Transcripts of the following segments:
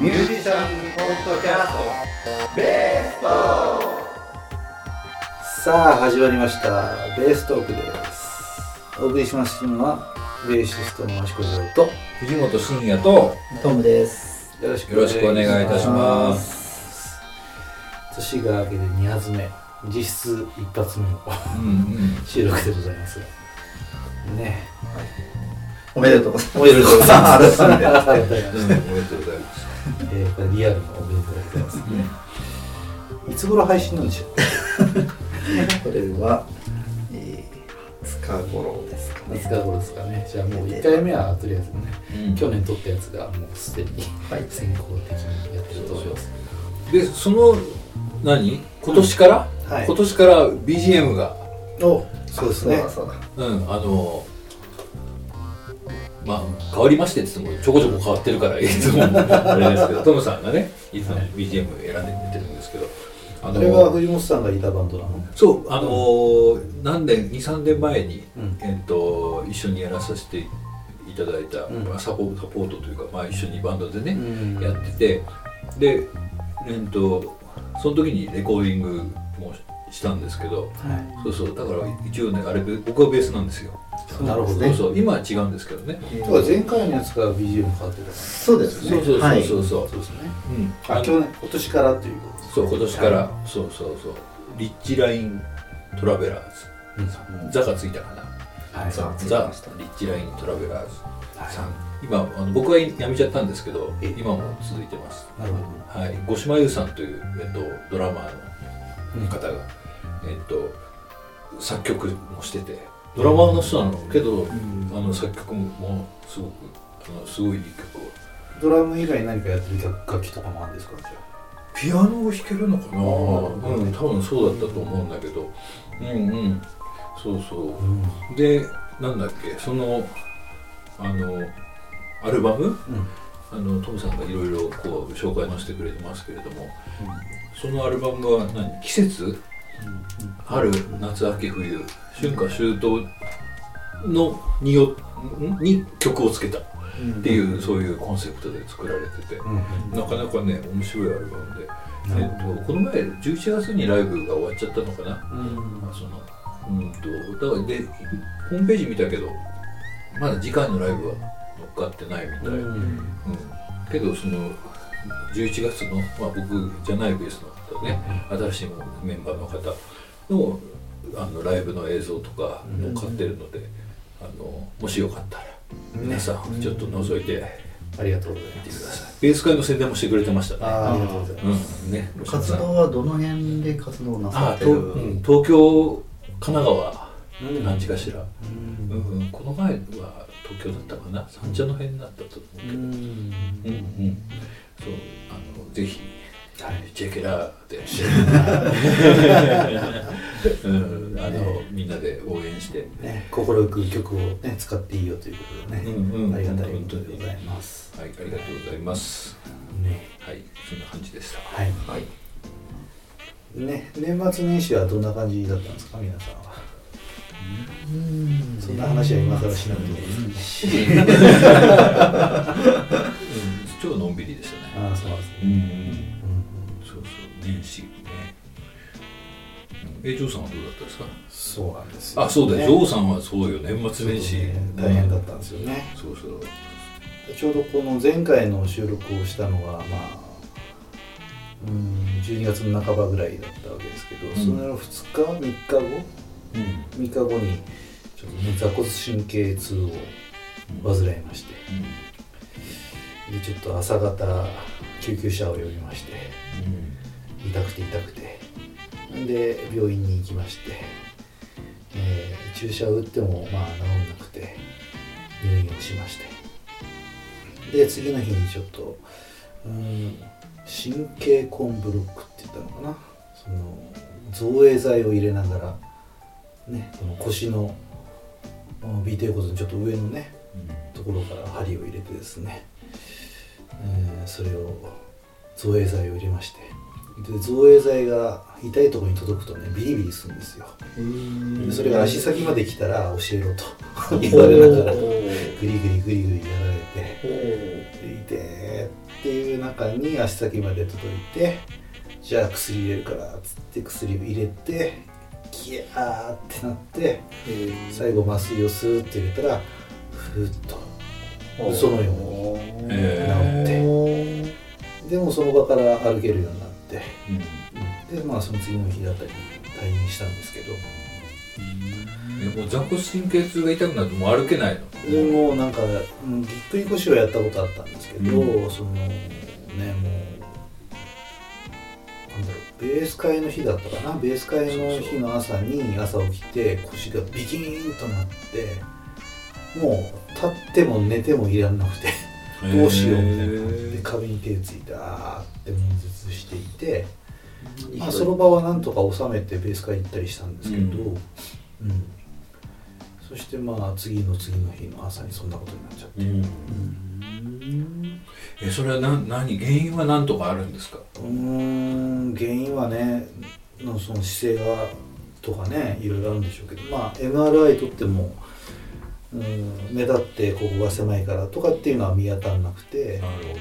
ミュージシャンポッドキャストベーストさあ始まりましたベーストークです。お送りしますのはベーシストの益子城と藤本慎也とトムです。よろしくお願いいたします。年が明けて2発目。実質一発目のうんうん。収録でございますねおめでとうございます。おめでとうございます。おめでとうございます。えーこれリアルのおめでとうございます。ねいつ頃配信なんでしょうこれは、えー、20日頃です。かね。いつか頃です。かねじゃあもう1回目はとりあえずねうん去年撮ったやつがもうす。でにはい。先行的にやってると思います。でその何今年から、はい今年から BGM がおそうです。ねそうんあのまあ変わりましてって言ってもちょこちょこ変わってるからいつ もあれですけどトムさんがねいつも BGM 選んでくれてるんですけどああれは藤本さんがいたバンドなの？そうあのー何年23年前に、うん。えっと一緒にやらさせていただいた、うん。まあサポサポートというか、まあ、一緒にバンドでね、うん。やっててでえっとその時にレコーディングもしたんですけどはそうそうだから一応ねあれ僕はベースなんですよいなるほどそうそう今は違うんですけどね。だから前回のやつから BGM 変わってたそうですね。そうそうはいそうそうそうですねうんあ去年今年からということですそう今年から、そうそうそうリッチライントラベラーズザがついたかなはいザザ・リッチライントラベラーズはいさん今あの僕は辞めちゃったんですけどえ今も続いてますなるほどはい五島優さんという、えっと、ドラマーうんの方が、えっと、作曲もしててドラマーの人なの。けど、あの作曲もすごくあのすごいいい曲を。ドラム以外に何かやってる楽楽器とかもあるんですか？じゃピアノを弾けるのかな？あうん多分そうだったと思うんだけど。うんうん。そうそう。あうん。でなんだっけそのあのアルバム？あのトムさんがいろいろこう紹介のしてくれてますけれども。そのアルバムは何？季節？春夏秋冬春夏秋冬のによん？に曲をつけた。っていうそういうコンセプトで作られてて。うん。うんなかなかね面白いアルバムで、えっと、この前11月にライブが終わっちゃったのかな？うん。まあそのうんとだからでホームページ見たけどまだ次回のライブは乗っかってないみたい、うん。うん。けどその11月の、まあ、僕じゃないベースの方ね新しいメンバーの方のあのライブの映像とか乗っかってるので、あのもしよかったら皆さんちょっと覗いてありがとうございみてくます。ださいベース会の宣伝もしてくれてましたね。ありがとうございます。うん。ね。活動はどの辺で活動なさあってる？とうん。東京神奈川うん。感じかしら、うん。うんうん、この前は東京だったかな。三茶の辺だったと思うけど、うん。うんうん。そうあのぜひ、チェケラーで、うん、あのみんなで応援して、ね心よく曲をね使っていいよということでね。うんうん。ありがたいことでございます。はい、ありがとうございます。ね。はい、そんな感じでした。はい。はい。ね年末年始はどんな感じだったんですか？皆さんは。うん。そんな話は今更しなくてもい。いですねうん、超のん。びりでしたね。ああそうですねうん、そう、年始ね。うんえ、ジョーさんはどうだったですか？そうなんですよあ、そうだ、ねジョーさんはそうよ、年末年始。大変だったんですよねそうそう。ちょうどこの前回の収録をしたのがまあうん12月の半ばぐらいだったわけですけど、んその2日3日後？うん。3日後にちょっとね座骨神経痛を患いましてでちょっと朝方救急車を呼びまして痛くて痛くて。で病院に行きまして、えー注射を打ってもまあ治んなくて入院をしまして。で次の日にちょっとうん神経コンブロックって言ったのかな。その造影剤を入れながらねこの腰のうん尾てい骨のちょっと上のねところから針を入れてですね、えーそれを造影剤を入れましてで造影剤が痛いところに届くとねビリビリするんですよ。でそれが足先まで来たら教えろと。言われながらグリグリグリグリやられて。で痛えっていう中に足先まで届いてじゃあ薬入れるからっつって薬を入れてキヤーってなって最後麻酔をスーッと入れたらふーっと嘘のようにえ治って。でもその場から歩けるようになってうん。でまあその次の日あたりに退院したんですけど。えもう座骨神経痛が痛くなってもう歩けないの？でもうなんか、うん、ぎっくり腰はやったことあったんですけど、うそのねもうなんだろうベース会の日だったかな？ベース会の日の朝に朝起きて腰がビキーンとなってもう立っても寝てもいらんなくてどうしようみたいな感じで壁に手ついてあーって悶絶していて、まあ、その場はなんとか収めてベース会行ったりしたんですけど、ううん。んそしてまあ次の次の日の朝にそんなことになっちゃって、うん。えそれは何何？原因は何とかあるんですか？うーん原因はねのその姿勢がとかねいろいろあるんでしょうけどまあ MRI 取ってもうん目立ってここが狭いからとかっていうのは見当たらなくて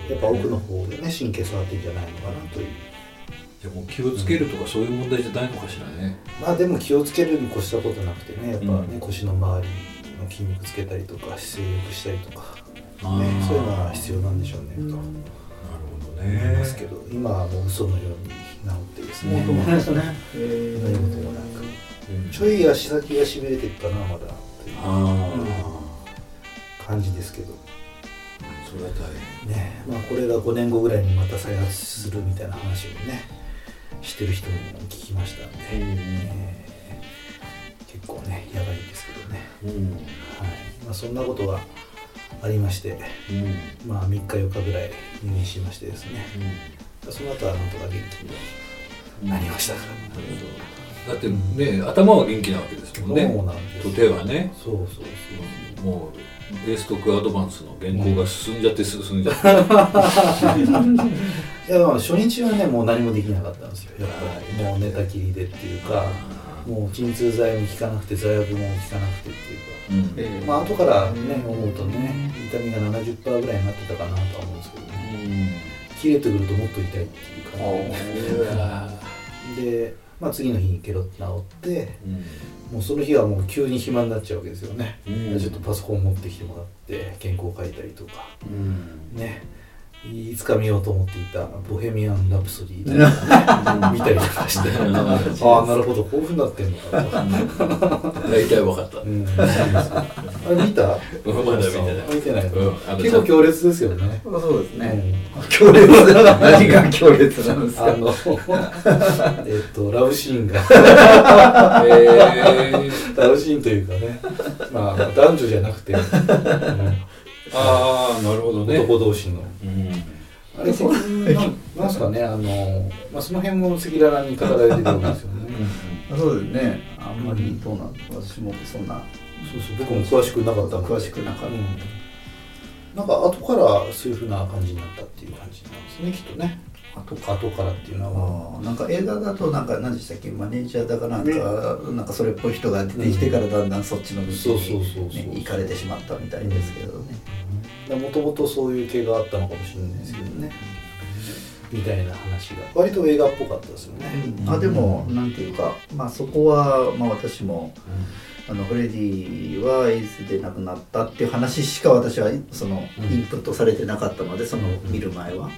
やっぱ奥の方でね神経触ってんじゃないのかなという。じゃあもう気をつけるとかそういう問題じゃないのかしらね。まあでも気をつけるに越したことなくてねやっぱね、うん。腰の周りの筋肉つけたりとか姿勢良くしたりとか、ね、そういうのは必要なんでしょうねと。なるほど思いねますけど、今はもう嘘のように治ってですね。もうそうですね。何事もなく。ちょい足先がしびれてるかなまだ感じですけど。あそれは大ねまあこれが5年後ぐらいにまた再発するみたいな話をねしてる人も聞きましたんで、え。ー結構ねやばいんですけどね、変うん。はい。まあ、そんなことがありましてうん。まあ3日4日ぐらい入院しましてですね。その後はなんとか元気になりましたから、だってね頭は元気なわけですもんね。そうなんです。と手はね。そうそうそうもうベーストックアドバンスの原稿が進んじゃって進んじゃって、いやまあ初日はねもう何もできなかったんですよ。やっぱり。もう寝たきりでっていうかもう鎮痛剤も効かなくて座薬も効かなくてっていうか。うん。まあ後からね思うとね痛みが70%ぐらいになってたかなとは思うんですけどね。切れてくるともっと痛いっていう感じで。で、まあ、次の日にケロッと治ってうん。もうその日はもう急に暇になっちゃうわけですよね、うん。ちょっとパソコン持ってきてもらって原稿書いたりとか。うん。ね。いつか見ようと思っていた「ボヘミアン・ラプソディ」見たりとかして。ああなるほどこういうふうになってんのかと、大体分かった。うん、あれ見たまだ見てない。見てない。の、うん。あの結構強烈ですよね、そうですね。うん。強烈。何が強烈なんですか？あの えっとラブシーンが。えー、ラブシーンというかね。まあ男女じゃなくて、うん。ああなるほどね。男同士の。うん。あれそんななんすかねあの、まあ、その辺も赤裸々に語られてるわけですよね、そうですね。あんまりどうなん。私もそんなそうそう。僕も詳しくなかった詳しくなかったうん。なんか後からそういうふうな感じになったっていう感じなんですねきっとね。後後からっていうのは。なんか映画だとなんか何でしたっけ？マネージャーだかなんかなんかそれっぽい人が出てきてからだんだんそっちの道そうそうそうそうにね行かれてしまったみたいですけどね。もともとそういう系があったのかもしれないですけどね、みたいな話が。割と映画っぽかったですよね、あでもなんていうかまあそこはまあ私もあのフレディはエイズで亡くなったっていう話しか私はそのうん。インプットされてなかったのでその見る前は、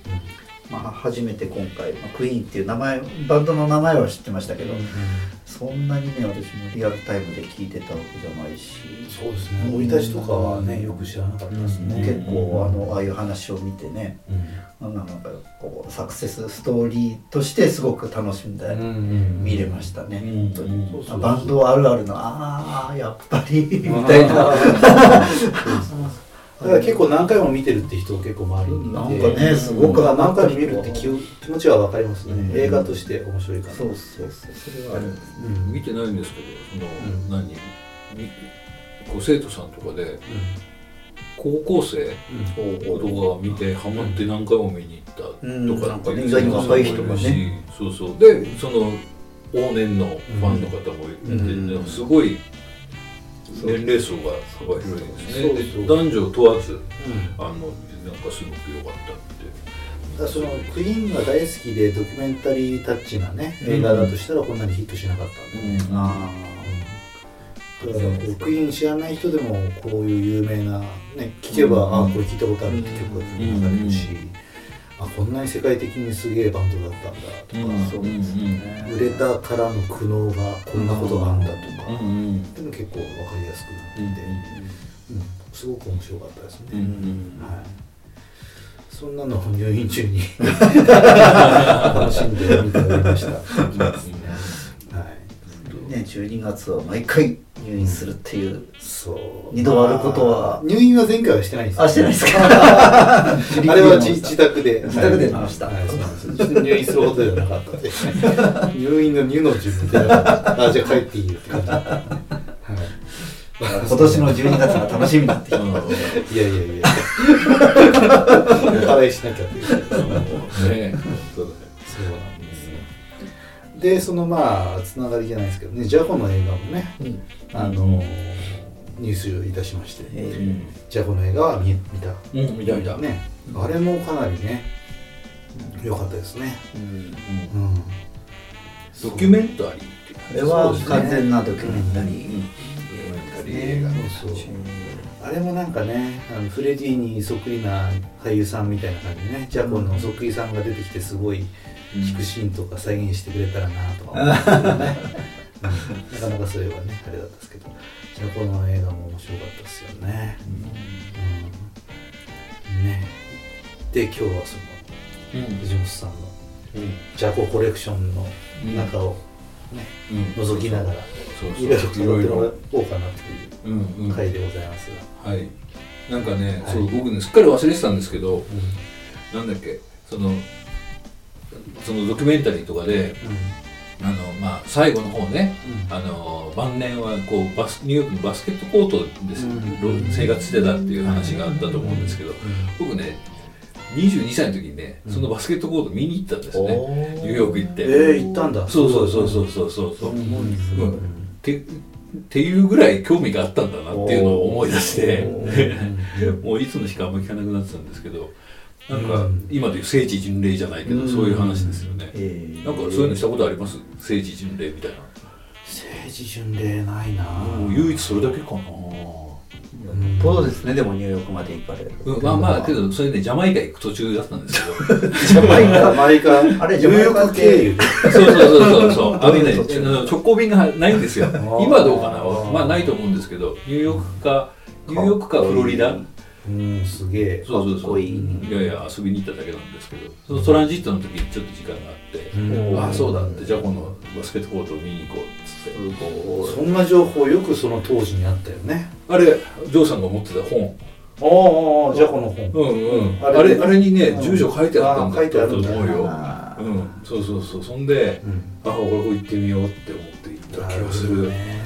まあ、初めて今回、まあ、クイーンっていう名前バンドの名前は知ってましたけど、そんなにね私もリアルタイムで聞いてたわけじゃないし。そうですね。生い立ちとかはねよく知らなかったですね、結構あのああいう話を見てねうん。なんかこうサクセスストーリーとしてすごく楽しんで見れましたね、うん。本当に。そうそうバンドあるあるの。ああやっぱり。みたいな だから結構何回も見てるって人結構周りにいて。なんかねすごく何回も見るって気を気持ちは分かりますね、うん。映画として面白いかなそうそうそうそれはある。んですうん。見てないんですけどその、うん。何？みこう生徒さんとかで高校生の動画を見てハマって何回も見に行ったとかなんかね意外に若い人がね。そうそう。でその往年のファンの方もいて、うん。すごい年齢層が幅広いですね。そうそう。で男女問わずうん。あのなんかすごく良かったって。だそのクイーンが大好きでドキュメンタリータッチなね映画だとしたらこんなにヒットしなかったんで、ねあだからこうクイーン知らない人でもこういう有名な、ね、聞けば、あこれ聞いたことあるって曲が流れるし、あこんなに世界的にすげえバンドだったんだとか、うんそうですね。売れたからの苦悩がこんなことがあんだとか、うんうんでも結構分かりやすくなっていて、うんすごく面白かったですね。うんうん。はい。そんなのを入院中に 楽しんで見ておりました。はい。ね12月は毎回入院するっていうそう。二度あることは入院は前回はしてないんですよあしてないですか？あれは自自宅で。自宅で見ましたはい、そうなんですよ入院することではなかったんで。入院の入の順に出なかった。あ、じゃあ帰っていいよって感じ。はい。今年の12月が楽しみになってきたいやいやいや。お払いしなきゃっていう。ねでそのまあ、つながりじゃないですけどね、ジャコの映画もね、あの、ニュースいたしまして、えジャコの映画は見見た。うん見た見た。ね。あれもかなりね、良かったですね。うん。ドキュメンタリーっていうあれは完全なドキュメンタリー。うん。映画そうそうあれもなんかねあのフレディにそっくりな俳優さんみたいな感じでねジャコのそっくりさんが出てきてすごい弾くシーンとか再現してくれたらなとか思ってね、うん。なかなかそれはねあれだったんですけど。ジャコの映画も面白かったですよね、うん。ね。で今日はそのうん。藤本さんのうん。ジャココレクションの中をね、うん。覗きながら。そういろいろそういろいろ。語ってもらおうかなといううんうん回でございますが、はい。なんかね、はい。そう僕ねすっかり忘れてたんですけどなんだっけそのそのドキュメンタリーとかであの、まあ、最後の方ねうん。あの晩年はこうバスニューヨークのバスケットコートです、うん。生活してたっていう話があったと思うんですけど、僕ね22歳の時にねそのバスケットコート見に行ったんですね、ニューヨーク行って、えー、行ったんだ。そうそうそうそうそうそう。そう、うん。うん。ってっていうぐらい興味があったんだなっていうのを思い出して。もういつの日かあんまり聞かなくなってたんですけどなんかうん。今でいう聖地巡礼じゃないけど、そういう話ですよね、えなんかそういうのしたことあります？聖地巡礼みたいな、政治巡礼ないな。もう唯一それだけかなよっぽどですねでもニューヨークまで行かれる。うん、まあまあけどそれねジャマイカ行く途中だったんですけど ジャマイカマイカ。あれニューヨーク経由でそうそうそうそうそう。あのね直行便がないんですよ。ー。今どうかな？まあないと思うんですけど。ニューヨークかニューヨークかフロリダ？うんすげえ。そうそうそう。かっこいい。いやいや遊びに行っただけなんですけど。そのトランジットの時にちょっと時間があって、うん。ああそうだってじゃあこのバスケットコートを見に行こうっつってそんな情報よくその当時にあったよね。あれジョーさんが持ってた本。ああじゃあこの本。うんうん。ああれれあれにねうん。住所書いてあったんだあ書いてあるんだと思うようん。そうそうそう。そんでうん。あ俺ここ行ってみようって思って行った気がする。ね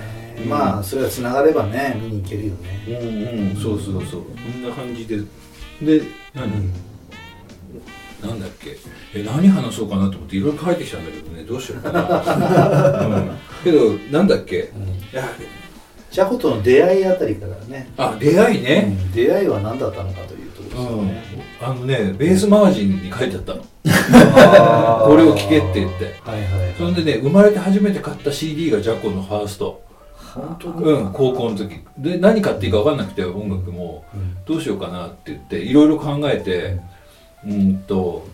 うんまあそれが繋がればね見に行けるよね。うんうん。そうそうそう。そん。な感じで。で何、なんだっけ？え何話そうかなと思っていろいろ書いてきたんだけどねどうしようかな、うん、けどなんだっけ？いやジャコとの出会いあたりからね。あ出会いね、出会いは何だったのかというとですよね。あのねベースマガジンに書いてあったの。これを聞けって言って。はいはいはい。それでね生まれて初めて買った CD がジャコのファースト。本当？にうん高校の時。で何買っていいか分かんなくて音楽も。どうしようかなって言っていろいろ考えてうんと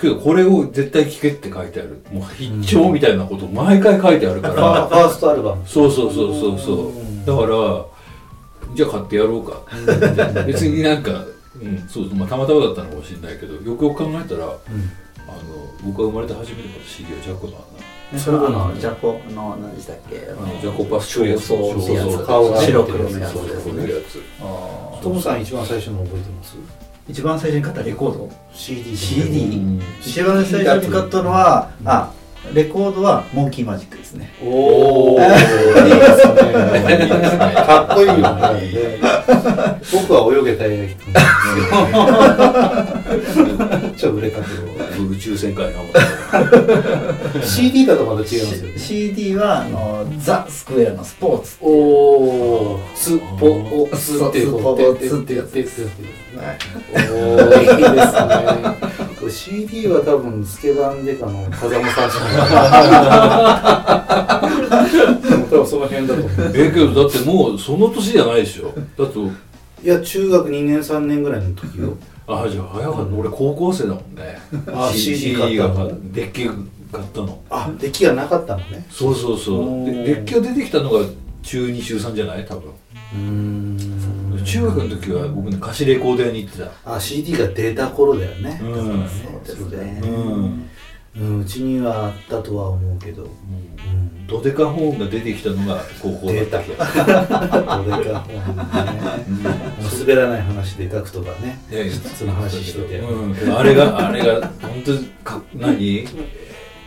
けどこれを絶対聴けって書いてある。もう必聴みたいなこと毎回書いてあるから。ファーストアルバム。そうそうそうそうそう。うん。だからじゃあ買ってやろうか。別になんか、うんそうまあ、たまたまだったのかもしれないけどよくよく考えたらあの僕が生まれて初めて買った CD はジャコのあんな。それはあのジャコの何でしたっけ？あのジャコパスチューやつそうそう。そうそう。顔が白黒のやつ。そうそう。こういうやつ。トムさん一番最初の覚えてます？一番最初に買ったレコード。CD CD うん。一番最初に買ったのはあレコードはモンキーマジックですね。おおいいですね。いいですねかっこいいよ。ね僕は泳げた映画ちょっと売れた。けど宇宙戦艦 CD だとまた違いますよね CD はあのザ・スクエアのスポーツ。おおスポおスってスポこうスってやつてってやつねおおいいですねこれ CD は多分スケバンデカの風間さんしかない 多分その辺だと思う。えけどだってもうその年じゃないでしょ。だっていや中学2年3年ぐらいの時よ。あじゃあ早かった。俺高校生だもんね。あ CD 買ったの。がデッキ買ったの。あ出来がなかったのね。そうそうそう。デッキが出てきたのが中2中3じゃない？多分。うん中学の時は僕ね貸しレコード屋に行ってた。あ CD が出た頃だよね、うん。だからね。そうですね。うん。うんうちにはあったとは思うけど、うん、ドデカホーンが出てきたのが高校だった気がする。どれか本ね、もう滑らない話でガクトがね。いやいや。その話してて、うん、あれがあれが本当にか何？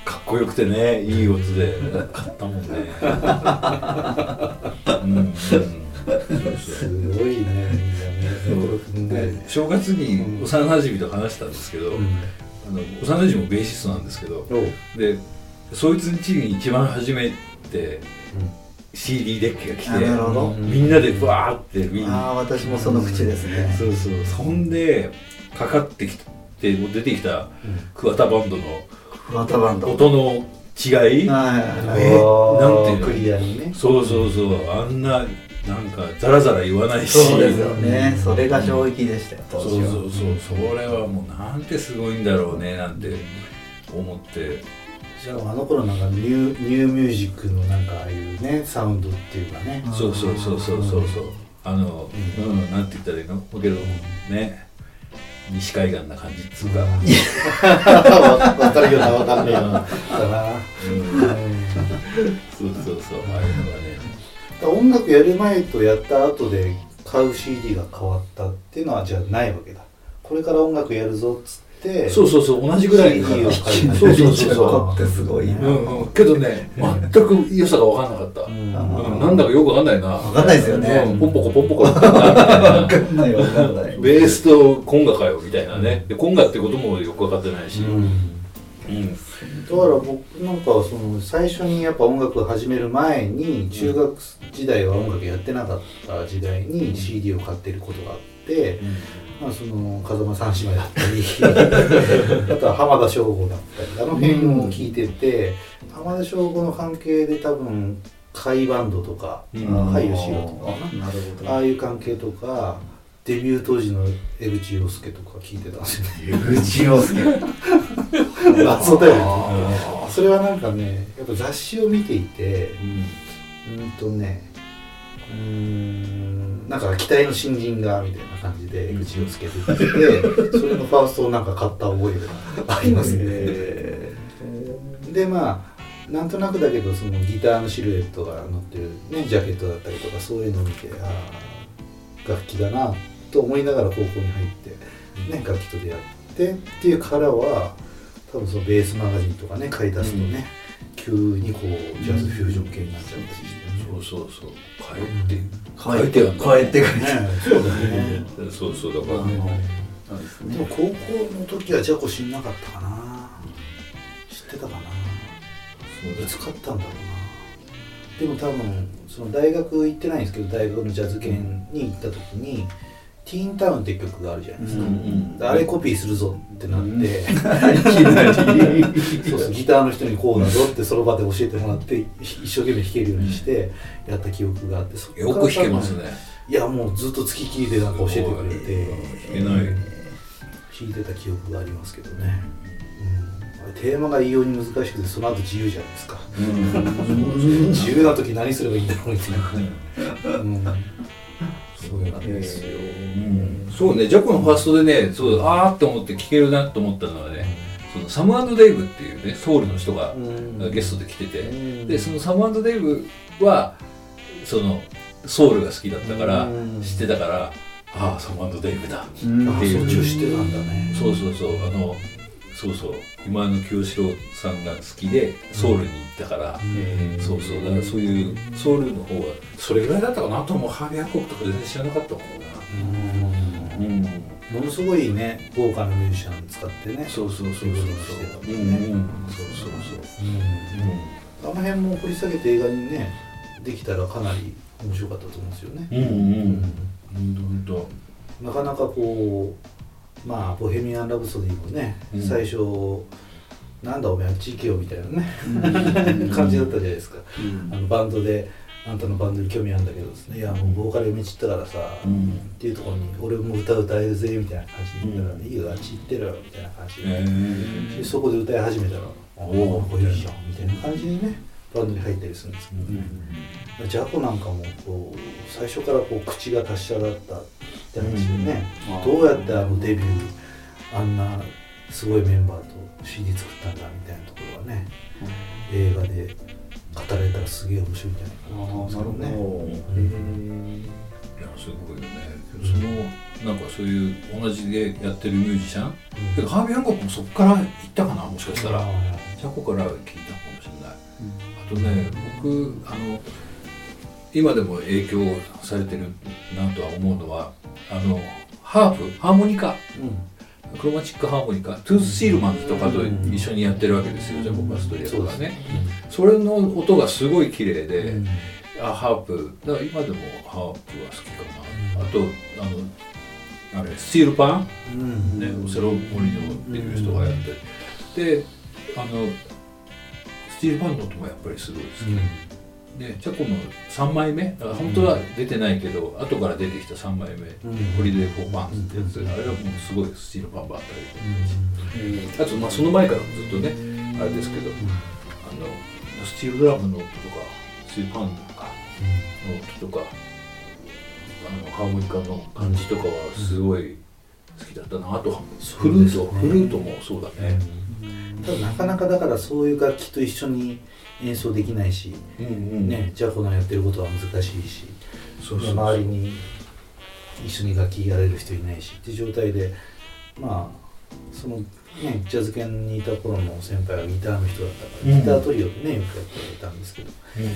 かっこよくてねいい音で買ったもんね。うん、うん、すごいね。みんなねうん。で正月に幼馴染と話したんですけど、うん。あの幼馴染もベーシストなんですけどでそいつん家に一番初めて CD デッキが来てみんなでバーって見にああ私もその口ですね。そうそう。そんでかかってきて出てきた桑田バンドのワタバンド。音の違いはい。えなんていうの？クリアにね。そうそうそう。あんななんかザラザラ言わないし。そうですよね。それが衝撃でしたよ当そう時は。そうそうそれはもうなんてすごいんだろうねなんて思って。じゃああの頃なんかニューニューミュージックのなんかああいうねサウンドっていうかね。うんそうそうそうそうそうそう。あのうん。なんて言ったらいいの？だけどね。西海岸な感じっつうか。わかるようなわかんないような。うん。そうそうそう。ああいうのがね音楽やる前とやった後で買う CD が変わったっていうのはじゃあないわけだ。これから音楽やるぞっつってそうそうそう同じぐらい CD を買いそうそうそうそう。子ってすごいなう。んうんけどね全く良さが分かんなかった、うん。うんなんだかよく分かんないな。分かんないですよね。うん。ポンポコポンポコ。みたいなわかんないわかんない。ベースとコンガかよみたいなね。でコンガってこともよく分かってないし、うんうんだから僕なんかその最初にやっぱ音楽を始める前に中学時代は音楽やってなかった時代に CD を買ってることがあって、まあ、その風間三姉妹だったり あとは浜田省吾だったりあの辺を聞いてて、浜田省吾の関係で多分甲斐バンドとかうん。甲斐義郎とかなるほど。ああいう関係とかデビュー当時の江口洋介とか聞いてたんですよね。江口洋介謎だよね。あそれはなんかねやっぱ雑誌を見ていてうん。とねうーんなんか期待の新人がみたいな感じで江口洋介出てきて それのファーストをなんか買った覚えがありますね。でまあなんとなくだけどそのギターのシルエットが載ってる、ね、ジャケットだったりとかそういうのを見てああ楽器だなと思いながら高校に入って、ね、楽器と出会ってっていうからは多分そのベースマガジンとかね買い出すとね、急にこうジャズフュージョン系になっちゃったりしてね、そうそうそう。変えて変えて変えてね。そうだね。そうそうだから、でも高校の時はジャコ知んなかったかな。知ってたかな。いつ買ったんだろうな。でも多分その大学行ってないんですけど大学のジャズ研に行った時に「ティーンタウン」って曲があるじゃないですか、うんうん。であれコピーするぞってなって、そうそうギターの人にこうだぞってその場で教えてもらってひ一生懸命弾けるようにしてやった記憶があってそよく弾けますね。いやもうずっと付きりでなんか教えてくれて。弾けない。弾いてた記憶がありますけどね、テーマが異様に難しくてその後自由じゃないですか。自由な時何すればいいんだろうみたいな、うん、そうなんですよ、うんそうねジャコのファーストでねそうあーって思って聴けるなと思ったのはねそのサムデイブっていうねソウルの人がうん。ゲストで来てて、うん。でそのサムデイブはそのソウルが好きだったからうん。知ってたからああサムデイブだうんあっていうそっちを知ってたんだね。そうそうそうあのそうそう。今の清志郎さんが好きでソウルに行ったから、うん。そうそう。だからそういうソウルの方はそれぐらいだったかなあともう。ハービー・ハコックとか全然知らなかったもんな。うん。ものすごいね豪華なミュージシャン使ってね。そうそうそうそうそう。いうそうそうそうう。ん。あの辺も掘り下げて映画にねできたらかなり面白かったと思うんですよね、うんうん。うん本当。本なかなかこうまあ「ボヘミアン・ラブソディ」もね、うん。最初なんだお前あっち行けよみたいなね感じだったじゃないですか、あのバンドであんたのバンドに興味あるんだけどですね。いやもうボーカル読み散ったからさ、うん。っていうところに俺も歌歌えるぜみたいな感じで言ったら、うん。いいよあっち行ってろよみたいな感じで,、そこで歌い始めたら「おおこれいいじゃん」みたいな感じでねバンドに入ったりするんですけど、ジャコなんかもこう最初からこう口が達者だったって話でね、うんどうやってあのデビューあんなすごいメンバーと CD 作ったんだみたいなところはね、映画で語られたらすげえ面白いんじゃないかなと思うんですけどね。いやすごいよねそのなんかそういう同じでやってるミュージシャン、けど。ハービー・ハンコックもそこから行ったかなもしかしたら、ジャコから聞いたとね僕あの今でも影響されてるなとは思うのはあのハープハーモニカ。クロマチックハーモニカ。トゥース・シールマンズとかと一緒にやってるわけですよ、ジャコ・パストリアとかね。それの音がすごい綺麗で、あハープ。だから今でもハープは好きかな、あとあのあれスチールパン、うん。ね、オセロ森のっていう人がやって、であのスチールパンの音もやっぱりすごい好き、でジャコの3枚目だから本当は出てないけど、後から出てきた3枚目「うん。 Holiday for Pans」ってやつ、あれはもうすごいスチールパンばっか。りで、あとまあその前からずっとねあれですけど、あのスチールドラムの音とかスチールパンとかの音とかあのハーモニカの感じとかはすごい好きだったな。あとフルート、フルートもそうだね、ただなかなかだからそういう楽器と一緒に演奏できないし、うんうん。ね、ジャコのやってることは難しいしそうそう周りに一緒に楽器やれる人いないしっていう状態でまあそのねジャズ犬にいた頃の先輩はギターの人だったから、うん。ギタートリオでねよくやってたんですけどうん。ね、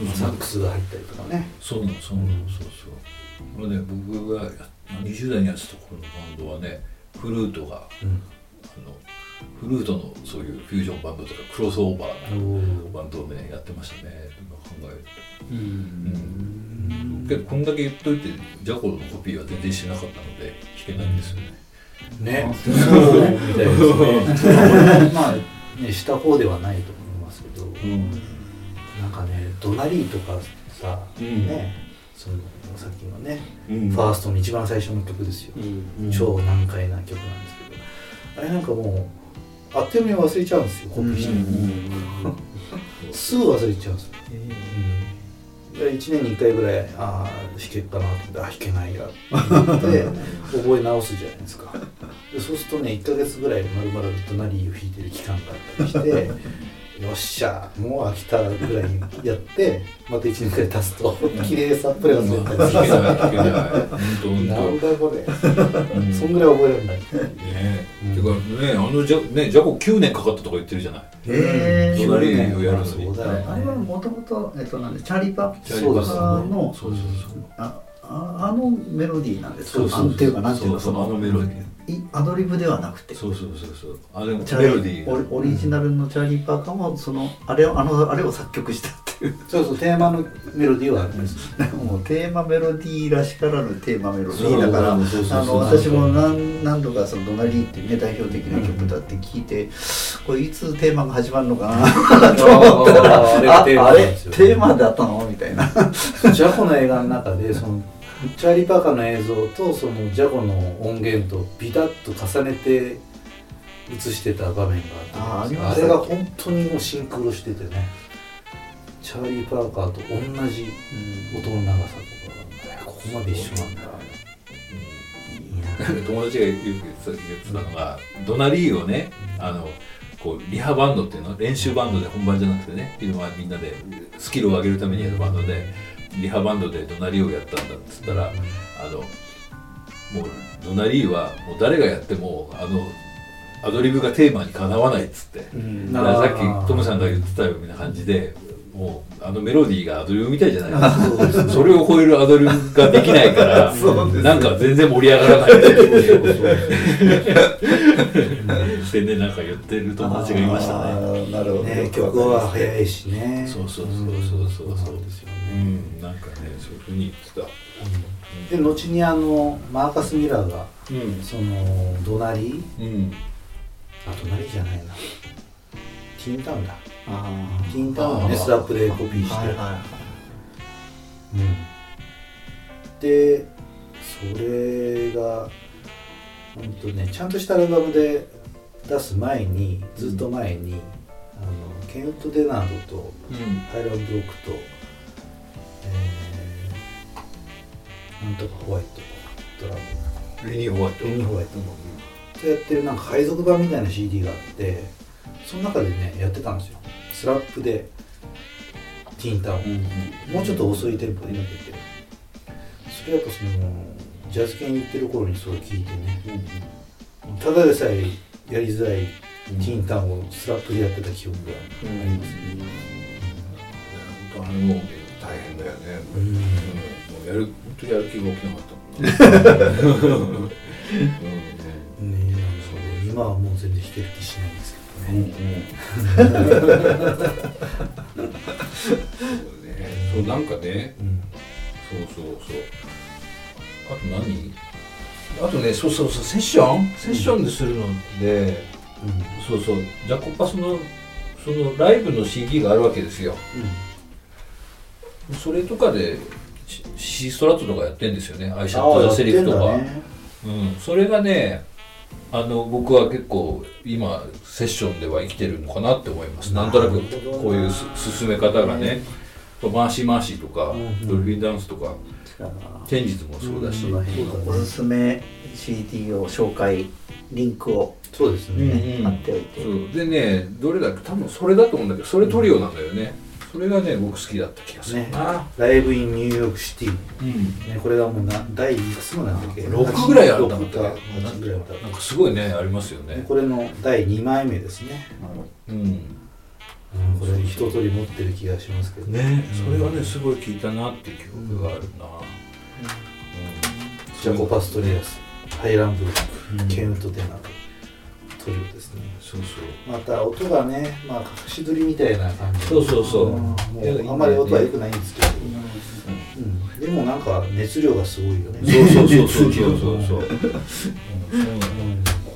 うん。サックスが入ったりとかね。そうなのそうなの、そうそう。これね僕がや20代にやってた頃のバンドはねフルートがうん。あのフルートのそういうフュージョンバンドとかクロスオーバーなバンドをねやってましたね。今考えるとうん。けどこんだけ言っといてジャコのコピーは全然しなかったので弾けないんですよね。ね。そう。みたいですねまあねした方ではないと思いますけど、なんかねドナリーとかさ、うん。ねそのさっきのね、うん。ファーストの一番最初の曲ですよ、うん。超難解な曲なんですけどあれなんかもうあっという間に忘れちゃうんですよコピーしても、すぐ忘れちゃうんですよ、うん、で1年に1回ぐらいああ弾けっかなってあ弾けないや。って覚え直すじゃないですか。でそうするとね1ヶ月ぐらい丸々ドナリーを弾いてる期間があったりしてよっしゃもう飽きたぐらいやってまた1年くらい経つと 綺麗さっぱり忘れたり弾けなん当だこれ、うん。そんぐらい覚えられない。ねうんてかねあのジャねジャコ9年かかったとか言ってるじゃない？えーをやるのに。ね。あれはもともと、えっと、なんでチャーリーパ。チャーリーパのそうそうそう。あああのメロディーなんですか？そうそうそう。あっていうかなんていうかそうそうあのメロディー。いアドリブではなくて。そうそうそうそう。あでもチャメロディー。オリジナルのチャーリー・パーカーもそのあれをあのあれを作曲したっていう。そうそうテーマのメロディーはあります。もうテーマメロディーらしからぬテーマメロディーだからあの私も何何度かそのドナリーっていうね代表的な曲だって聞いてこれいつテーマが始まるのかな と思ったら あーああれあれテーマだったの？みたいな。ジャコの映画の中でそのチャーリー・パーカーの映像とそのジャコの音源とビタッと重ねて映してた場面があって。ああれが本当にもうシンクロしててね。チャーリー・パーカーと同じ音の長さとかがここまで一緒なんだ。友達が言ってたのがドナリーをねあのこうリハバンドっていうの？練習バンドで本番じゃなくてね。今みんなでスキルを上げるためにやるバンドでリハバンドでドナリーをやったんだっつったらあのもうドナリーはもう誰がやってもあのアドリブがテーマにかなわないっつって、ん。だからさっきトムさんが言ってたような感じでもうあのメロディーがアドリブみたいじゃない。ですかそれを超えるアドリブができないから なんか全然盛り上がらない 線でなんか言ってる友達がいましたね。なるほど、ね曲は早いしね。そうそうそうそうそう。そうですようね、んなんかねそういうふうに言ってた。で後にあのマーカス・ミラーがうん。そのドナリうん。あ隣じゃないな。ティーンタウンだ。あティーンタウンをねスラップでコピーして、はいはいはいうん、でそれが本当ねちゃんとしたアルバムで出す前にずっと前に、あのケンウッド・デナードとうん。タイラン・ブロックと、えーなんとかホワイトドラム。レニー・ホワイト。レニー・ホワイトとやってるなんか配属版みたいな CD があってその中でねやってたんですよ。スラップでティーンタウン、もうちょっと遅いテンポでやっててそれやっぱそのジャズ系に行ってる頃にそれ聞いてね。ただでさえやりづらいティーンタンをスラップでやってた記憶がありますね。本当あれも大変だよねうん。うん。もうやる本当やる気が起きなかったもん。ねうん。うん。ねえそう今はもう全然弾ける気しないん。ですけどね、そうねそうなん。かねうん。そうそうそうあと何あとねそうそうそうセッション？セッションでするので、そうそう。ジャコパスのそのライブの CD があるわけですよ。それとかでシストラットとかやってんですよね。アイシャットセリフとか、ね。うん、それがねあの僕は結構今セッションでは生きてるのかなって思います。なんとなくこういうす進め方がね、マーシーマーシーとか、うんうん。ドルフィンダンスとかじゃあチェンジズもそうだし、うんうんおすすめ CD を紹介リンクをそうですね、貼っておいて、そう。でねどれだっけ多分それだと思うんだけどそれトリオなんだよね。それがね僕好きだった気がする。ね。な、ライブインニューヨークシティ、うん。ね、これがもうな第いくつもなんだっけ？6ぐらいあったんだ6か8ぐらいあった。なんかすごいねありますよね。これの第2枚目ですね、うんうん、これ一通り持ってる気がしますけどね。うん。それはねすごい聞いたなって記憶があるな、ジャコパストリアスハイランブルック、うん。ケンウッド・デナードトリオですね。そうそう。また音がね、まあ、隠し撮りみたいな感じそうそうそう。あんまり音は良くないんですけど、うん、でもなんか熱量がすごいよね。そうそうそうそう。そうそうそう、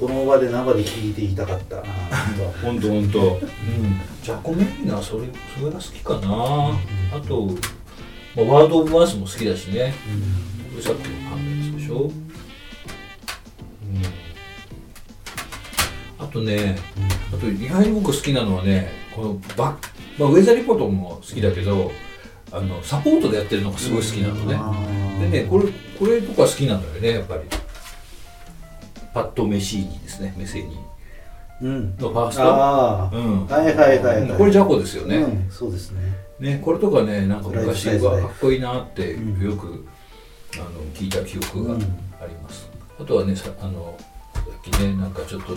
この場で生で聴いていたかった。なとはほんとほんと、うん、ジャコメリーナそれそれが好きかな、あと、まあ、ワード・オブ・ワースも好きだしね。これさっきの判断でしょ、うん、あとねあと意外に僕好きなのはねこのバまあ、ウェザーリポートも好きだけどあのサポートでやってるのがすごい好きなのね、でねこれこれとか好きなのよねやっぱりパッド・メシーニですねメセーニうん。のファーストうん。はいはいはい、はい、これジャコですよね、うん、そうですね。ねこれとかねなんか昔はかっこいいなってうん。よく、あの聞いた記憶があうん。ります、あとはねさあのさっきねなんかちょっと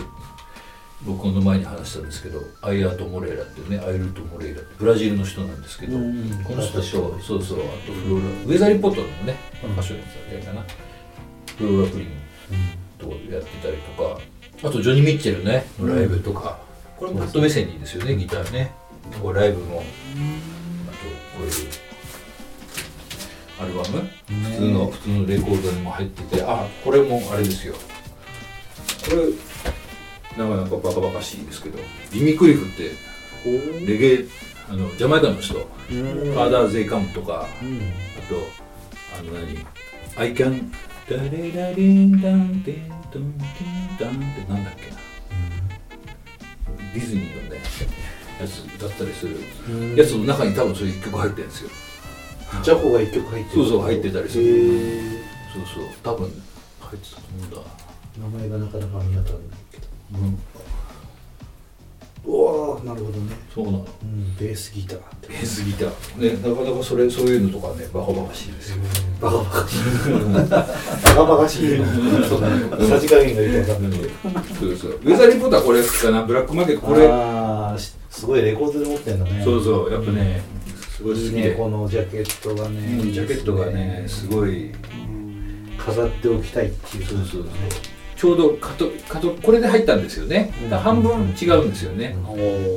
録音の前に話したんですけどアイアート・モレーラっていうねアイルト・モレーラブラジルの人なんですけど、うんこの人とそうそうあとフローラウェザーリポートのね場所にやってたかな。フローラ・プリンとやってたりとか。あとジョニー・ミッチェルねのライブとか、これもパッドメセニーですよねギターね。こうライブも。あとこういうアルバム。普通の普通のレコードにも入ってて。あこれもあれですよ。これなかなかバカバカしいですけど。リミ・クリフってレゲエあのジャマイカの人。ファーダー・ゼイ・カムとか。うん。あとあの何「I can ダレラリンダンテントンテンダン」ってなんだっけな？ディズニーのねやつだったりする。うん。やつの中に多分そういう曲入ってるんですよ。ジャコが一曲入ってる。そうそう入ってたりする。そうそう。多分入ってたと思うんだ。名前がなかなか見当たらないけど。うんうわーなるほどね。そうなの。うんベースギターベースギター。ねなかなかそれそういうのとかねバカバカしいですよ。バカバカしい。バカバカしい。そうだねさじ加減がよくわかんないそうそう。ウェザーリポーターこれかなブラックマーケットこれ。ああすごいレコードで持ってんだね。そうそうやっぱねすごい好きで。いいねこのジャケットがね。うんジャケットがね。すごい。飾っておきたいっていう。そうそうそうちょうどカトカトこれで入ったんですよね。だから半分違うんですよね、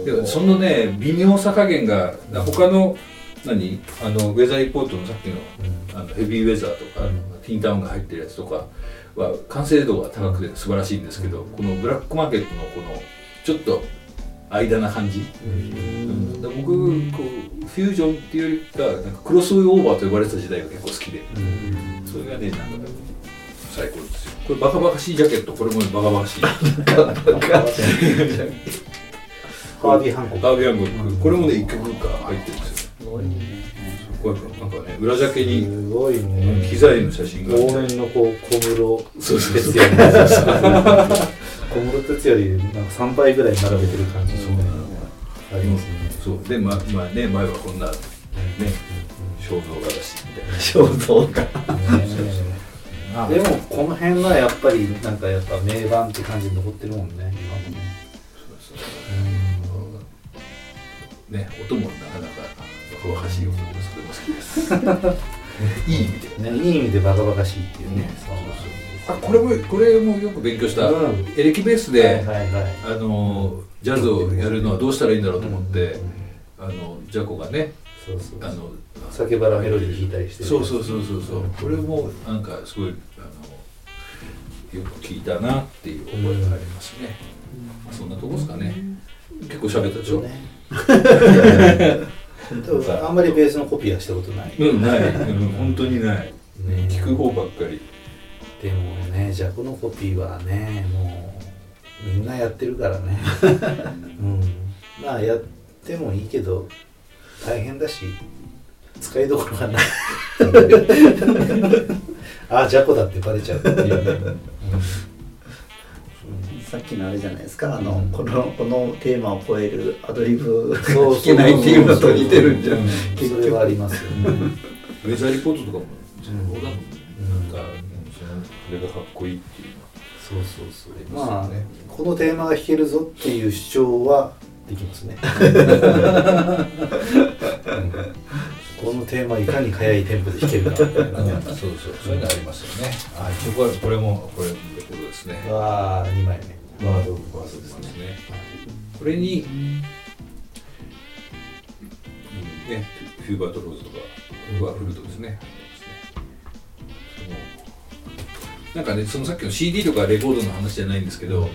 でそのね微妙さ加減が他の何？あのウェザーリポートのさっきの,、あのヘビーウェザーとか、ティーンタウンが入ってるやつとかは完成度が高くて素晴らしいんですけど、このブラックマーケットのこのちょっと間な感じ、うん。僕こうフュージョンっていうよりかなんかクロスオーバーと呼ばれてた時代が結構好きで、それがねなんか最高ですよ。これバカバカしいジャケットこれもバカバカしい。ハービー・ハンコ。ックガービアンゴックこれもね1曲か入ってるんですよ。これなんかね裏ジャケにすごいね。機材の写真が往年のこう小室哲也の小室哲也よりなんか3倍ぐらい並べてる感じのね。ありますね。そう。でままあね前はこんなね肖像画だしみたいな。肖像画でもこの辺はやっぱりなんかやっぱ名盤って感じに残ってるもんね今もね。ね音もなかなか若々しい音ですそれも好きですいい意味でね。いい意味でバカバカしいっていうね。あこれもこれもよく勉強した、うん。エレキベースで、はいはいはい。あのジャズをやるのはどうしたらいいんだろうと思って、あのジャコがねそうそうあの酒バラメロディー弾いたりしてそうそうそうそうそう。これもなんかすごいあのよく聞いたなっていう覚えがありますね、まあそんなとこですかね。結構喋ったでしょ、ね。あ。んまりベースのコピーはしたことない、うんない、うん、本当にない、ね。聞く方ばっかり。でもねジャコのコピーはねもうみんなやってるからね。うん。まあやってもいいけど大変だし使いどころがない。あジャコだってバレちゃう。っていうね、さっきのあれじゃないですか。あの、このこのテーマを超えるアドリブがそう聞けないっていうのと似てるんじゃはありますよね、ウェザーリポートとかもそうだもんね、うん。なんか、うんそのそれがかっこいいっていうのそうそうそう。まあよねこのテーマが弾けるぞっていう主張はできますね、うん。このテーマいかに速いテンポで弾けるか。そうそうそう。いうのありますよね。あ一応これこれもこれレコードですね。わあ2枚目。ワードワードですね。これに、うんねフューバートローズとかはフルートですね。そのなんかねそのさっきの CD とかレコードの話じゃないんですけど、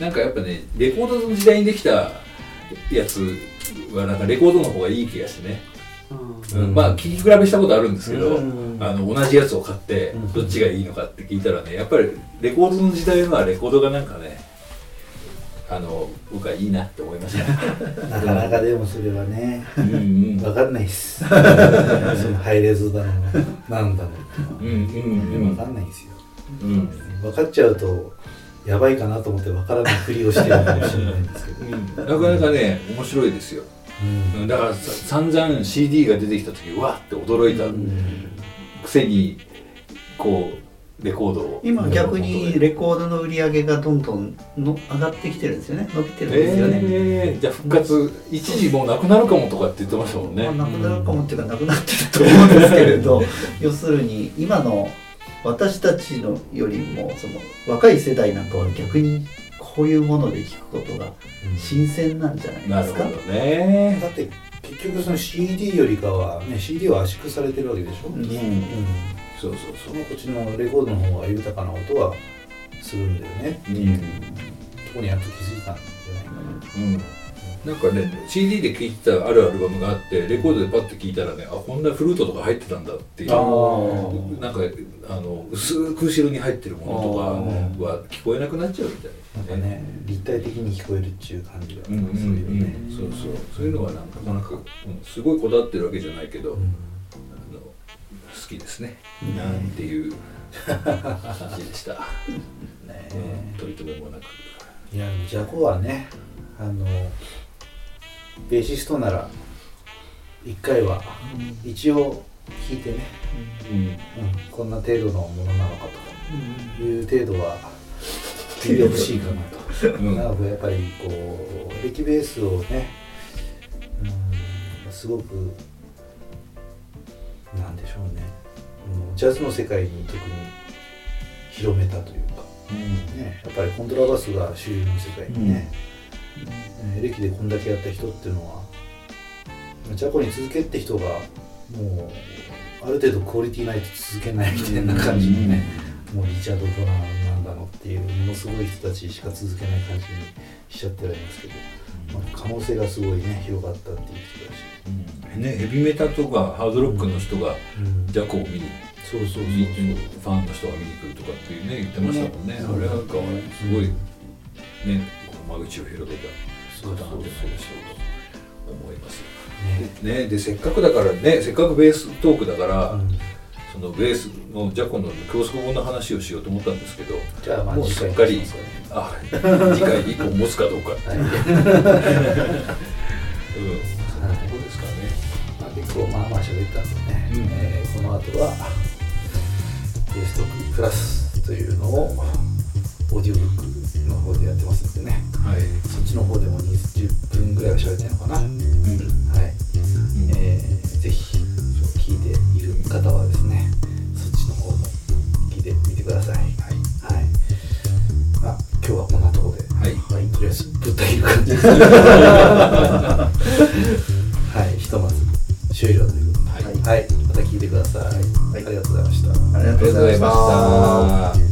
なんかやっぱねレコードの時代にできたやつはなんかレコードの方がいい気がしてね、うん。まあ聞き比べしたことあるんですけど、うん。あの同じやつを買ってうん。どっちがいいのかって聞いたらねやっぱりレコードの時代のはレコードがなんかねあの僕はいいなって思いました。なかなかでもそれはねうんうん。分かんないっす。そのハイレゾだのなんだのうんうん分かんないんですよ。うん。分かっちゃうとやばいかなと思って分からないふりをしてるかもしれないんですけど、なかなかね面白いですよ。うん。うん。だからさ散々 CD が出てきた時うわって驚いたくせにこうレコードを。今逆にレコードの売り上げがどんどんの上がってきてるんですよね。伸びてるんですよね、えー、じゃあ復活一時もうなくなるかもとかって言ってましたもんね、まあ、なくなるかもっていうかなくなってると思うんですけれど要するに今の私たちのよりもその若い世代なんかは逆にこういうもので聞くことが新鮮なんじゃないですか？なるほどね。だって結局その CD よりかはね CD は圧縮されてるわけでしょ、うんそうそうそそのこっちのレコードの方が豊かな音はするんだよね。ううん。とこにやっと気づいたんじゃないかな。うんなんかね CD で聴いてたあるアルバムがあってレコードでパッて聴いたらねあこんなフルートとか入ってたんだっていう。なんかあの薄く後ろに入ってるものとかは聞こえなくなっちゃうみたいなんかね立体的に聞こえるっていう感じがすうんうねん。そうそう。そういうのはなんかなんか、うん、すごいこだわってるわけじゃないけど、あの好きですね、なんていう。感じでした、ねうん、取り留めもなく。いやジャコはねあのベーシストなら一回は一応弾いてね、うん。うん、こんな程度のものなのかと。いう程度は聞いてほしいかなと。うん。なのでやっぱりこうレキベースをね、うん、すごくなんでしょうね、うん、ジャズの世界に特に広めたというか、ね、やっぱりコントラバスが主流の世界にね、えー歴でこんだけやった人っていうのはジャコに続けって人がもうある程度クオリティないと続けないみたいな感じにね、もうリチャード・ドラーなんだのっていうものすごい人たちしか続けない感じにしちゃってはいますけど、まあ、可能性がすごいね広がったっていう人だし、ね、ヘビメタとかハードロックの人がうん。ジャコを見にそうそうそうそう。ファンの人が見に来るとかっていうね言ってましたもんね。ねあれなんかすごいね間口を広げた方なんじゃないでしょうか思いますねね。でせっかくだからねせっかくベーストークだから、うん。そのベースのジャコのクロスの話をしようと思ったんですけどじゃあまあもうすっかりね。あ次回以降持つかどうか、はい。うん。そんなとこですかね。まあ、結構まあまあ喋ったんでね、うん。えーこの後はベーストークプラスというのをオーディオブックの方でやってますんでね、はい、そっちの方でも20分ぐらいは喋ってるのかな、うん、はい、えー、ぜひ聞いている方はですねそっちの方も聞いてみてください、はい。はい。まあ、今日はこんなところで、はい。はい、とりあえずぶった切る感じです。はい。ひとまず終了ということで、はい、はい、また聞いてください、はい、ありがとうございました。ありがとうございました。